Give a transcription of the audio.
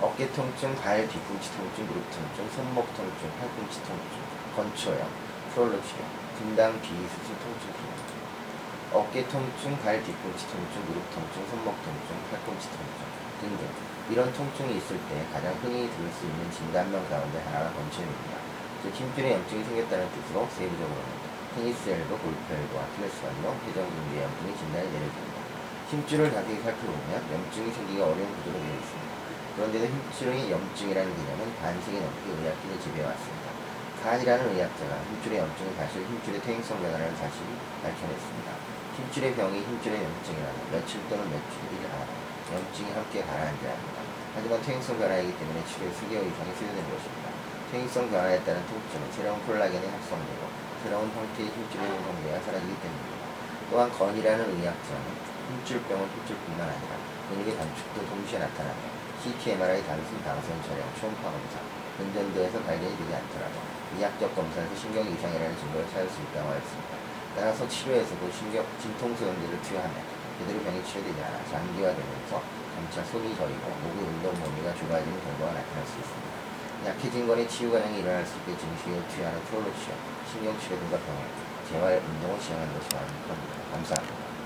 어깨 통증, 발 뒤꿈치 통증, 무릎 통증, 손목 통증, 팔꿈치 통증, 건초염, 프롤로 치료, 분당 비수술 통증 기능. 어깨 통증, 발 뒤꿈치 통증, 무릎 통증, 손목 통증, 팔꿈치 통증 등등 이런 통증이 있을 때 가장 흔히 들을 수 있는 진단명 가운데 하나가 건초염입니다. 즉 힘줄에 염증이 생겼다는 뜻으로 세부적으로는 테니스 엘보, 골프 엘보, 아킬레스 건너, 회전근개 염증이 진단이 내려집니다. 힘줄을 자세히 살펴보면 염증이 생기기 어려운 구조로 되어 있습니다. 그런데도 힘줄의 염증이라는 개념은 반세기 넘게 의학계를 지배해왔습니다. 칸이라는 의학자가 힘줄의 염증이 사실 힘줄의 퇴행성 변화라는 사실을 밝혀냈습니다. 힘줄의 병이 힘줄의 염증이라는 며칠 또는 며칠이 지나도 염증이 함께 가라앉아야 합니다. 하지만 퇴행성 변화이기 때문에 치료에 수개월 이상이 소요되는 것입니다. 퇴행성 변화에 따른 통증은 새로운 콜라겐이 합성되고 새로운 형태의 힘줄의 형성되어 사라지기 때문입니다. 또한 건이라는 의학자는 힘줄병은 힘줄뿐만 아니라 근육의 단축도 동시에 나타나며 CT, MRI, 단순 방사선 촬영, 초음파 검사, 근전도에서 발견이 되지 않더라도 의학적 검사에서 신경 이상이라는 증거를 찾을 수 있다고 하였습니다. 따라서 치료에서도 신경, 진통소염제를 투여하면 제대로 병이 치료되지 않아 장기화되면서 점차 손이 저리고 목의 운동 범위가 좁아지는 경과가 나타날 수 있습니다. 약해진 건의 치유 과정이 일어날 수 있게 증식을 투여하는 프롤로치료, 신경치료 등과 병행, 재활 운동을 지향하는 것이 바랍니다. 감사합니다.